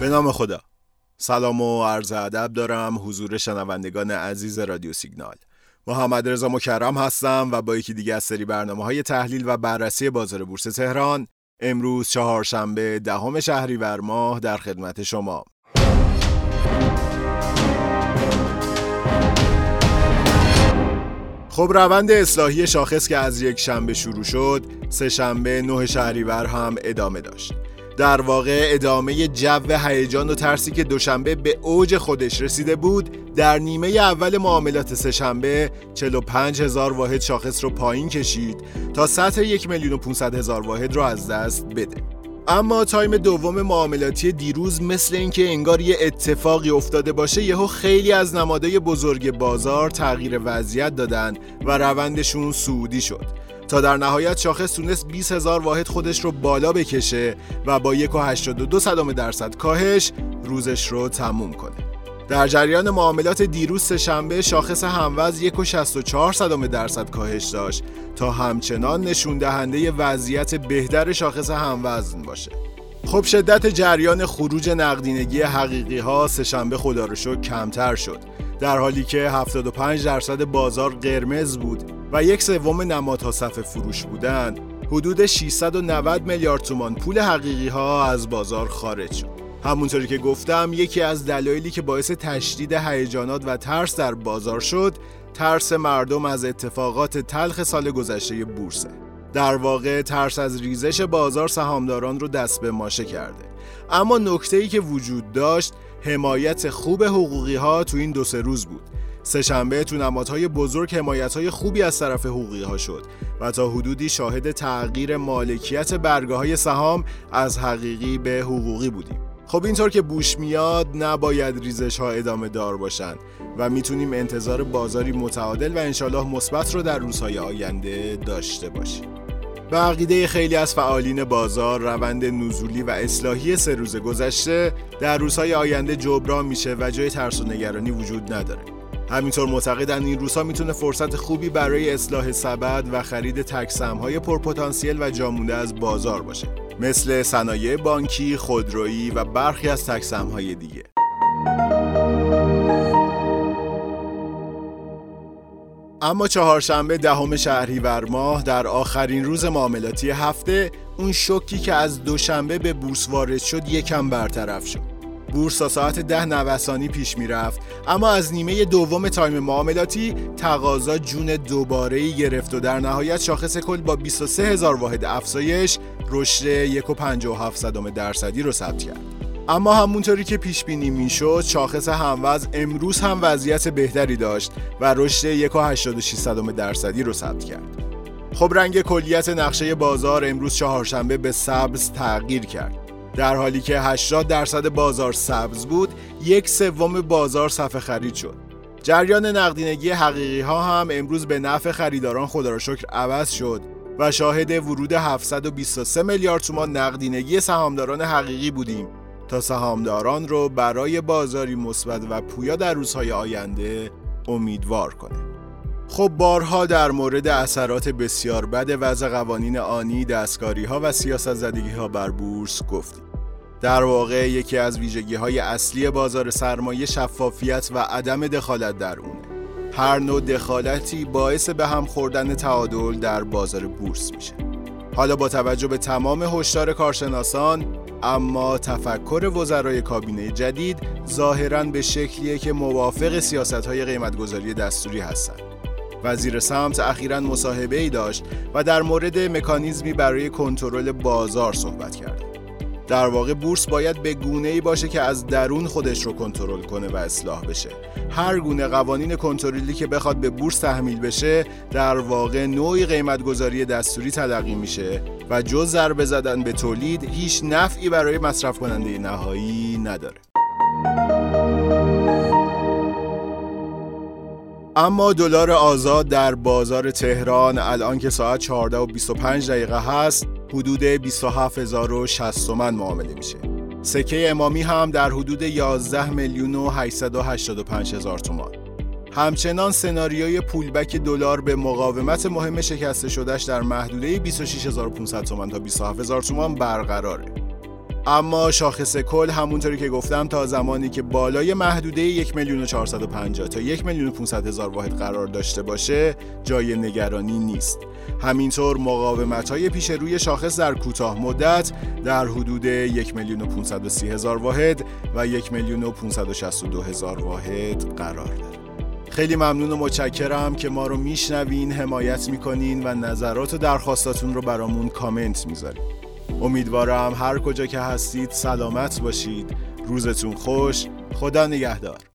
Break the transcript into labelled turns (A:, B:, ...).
A: به نام خدا. سلام و عرض ادب دارم حضور شنوندگان عزیز رادیو سیگنال. محمد رضا مکرم هستم و با یکی دیگه از سری برنامه های تحلیل و بررسی بازار بورس تهران امروز چهارشنبه دهم شهریور ماه در خدمت شما. خب روند اصلاحی شاخص که از یک شنبه شروع شد سه شنبه نه شهریور هم ادامه داشت. در واقع ادامه جو هیجان و ترسی که دوشنبه به اوج خودش رسیده بود در نیمه اول معاملات سهشنبه 45 هزار واحد شاخص رو پایین کشید تا سطح یک میلیون و 500 هزار واحد رو از دست بده. اما time دوم معاملاتی دیروز مثل اینکه انگار یه اتفاقی افتاده باشه یهو خیلی از نمادهای بزرگ بازار تغییر وضعیت دادن و روندشون صعودی شد. تا در نهایت شاخص تونست 20 هزار واحد خودش رو بالا بکشه و با 1.82 صدام درصد کاهش روزش رو تموم کنه. در جریان معاملات دیروز شنبه شاخص هموز 1.64 صدام درصد کاهش داشت تا همچنان نشون دهنده وضعیت بهتر شاخص هموزن باشه. خب شدت جریان خروج نقدینگی حقیقی ها سهشنبه خدا رو شد کمتر شد. در حالی که 75 درصد بازار قرمز بود. و یک سوم نمادها صف فروش بودند. حدود 690 میلیارد تومان پول حقیقی ها از بازار خارج شد. همونطوری که گفتم یکی از دلایلی که باعث تشدید هیجانات و ترس در بازار شد ترس مردم از اتفاقات تلخ سال گذشته بورسه در واقع ترس از ریزش بازار سهامداران رو دست به ماشه کرده. اما نکته ای که وجود داشت حمایت خوب حقوقی ها تو این دو سه روز بود. سهشنبه تو نمادهای بزرگ حمایت های خوبی از طرف حقوقی ها شد و تا حدودی شاهد تغییر مالکیت برگه های سهام از حقیقی به حقوقی بودیم. خب اینطور که بوش میاد نباید ریزش ها ادامه دار باشند و می‌تونیم انتظار بازاری متعادل و انشالله مثبت رو در روزهای آینده داشته باشیم. به عقیده خیلی از فعالین بازار روند نزولی و اصلاحی سه روز گذشته در روزهای آینده جبران میشه و جای ترس و نگرانی وجود نداره. همینطور معتقدن این روزها می‌تونه فرصت خوبی برای اصلاح سبد و خرید تکسمهای پرپتانسیل و جامونده از بازار باشه. مثل صنایع بانکی، خودرویی و برخی از تکسمهای دیگه. اما چهارشنبه دهم شهریور ماه در آخرین روز معاملاتی هفته اون شوکی که از دوشنبه به بورس وارد شد یکم برطرف شد. بورس تا ساعت ده نوسانی پیش می‌رفت اما از نیمه دوم تایم معاملاتی تقاضا جون دوباره گرفت و در نهایت شاخص کل با 23 هزار واحد افزایش رشد 1.57 درصدی رو ثبت کرد اما همونطوری که پیش بینی می‌شد شاخص هموز امروز هم وضعیت بهتری داشت و رشد 1.86 درصدی رو ثبت کرد. خب رنگ کلیت نقشه بازار امروز چهارشنبه به سبز تغییر کرد. در حالی که 80 درصد بازار سبز بود، یک سوم بازار صفحه خرید شد. جریان نقدینگی حقیقی ها هم امروز به نفع خریداران خدا را شکر عوض شد و شاهد ورود 723 میلیارد تومان نقدینگی سهامداران حقیقی بودیم تا سهامداران رو برای بازاری مثبت و پویا در روزهای آینده امیدوار کنه. خب بارها در مورد اثرات بسیار بد وضع قوانین آنی، دستکاری ها و سیاست زدگی ها بر بورس گفتیم. در واقع یکی از ویژگی های اصلی بازار سرمایه شفافیت و عدم دخالت در اونه. هر نوع دخالتی باعث به هم خوردن تعادل در بازار بورس میشه. حالا با توجه به تمام هشدار کارشناسان اما تفکر وزرای کابینه جدید ظاهرا به شکلیه که موافق سیاست های قیمتگذاری دستوری هستند. وزیر سمت اخیرا مصاحبه ای داشت و در مورد مکانیزمی برای کنترل بازار صحبت کرد. در واقع بورس باید به گونه ای باشه که از درون خودش رو کنترل کنه و اصلاح بشه هر گونه قوانین کنترلی که بخواد به بورس تحمیل بشه در واقع نوعی قیمتگذاری دستوری تلقی میشه و جز ضربه زدن به تولید هیچ نفعی برای مصرف کننده نهایی نداره اما دلار آزاد در بازار تهران الان که ساعت 14 و 25 دقیقه هست حدود 27060 تومن معامله میشه. سکه امامی هم در حدود 11 میلیون و 885 هزار تومان. همچنان سناریوی پولبک دلار به مقاومت مهم شکسته شدهش در محدوده 26500 تومان تا 27000 تومان برقراره. اما شاخص کل همونطوری که گفتم تا زمانی که بالای محدوده یک میلیون و تا یک میلیون و هزار واحد قرار داشته باشه جای نگرانی نیست. همینطور مقاومت های پیش روی شاخص در کوتاه مدت در حدود یک میلیون و هزار واحد و یک میلیون و هزار واحد قرار داره. خیلی ممنون و متشکرم که ما رو میشنوین حمایت می‌کنین و نظرات و درخواستاتون رو برامون کامنت می‌ذارین. امیدوارم هر کجا که هستید سلامت باشید. روزتون خوش. خدا نگهدار.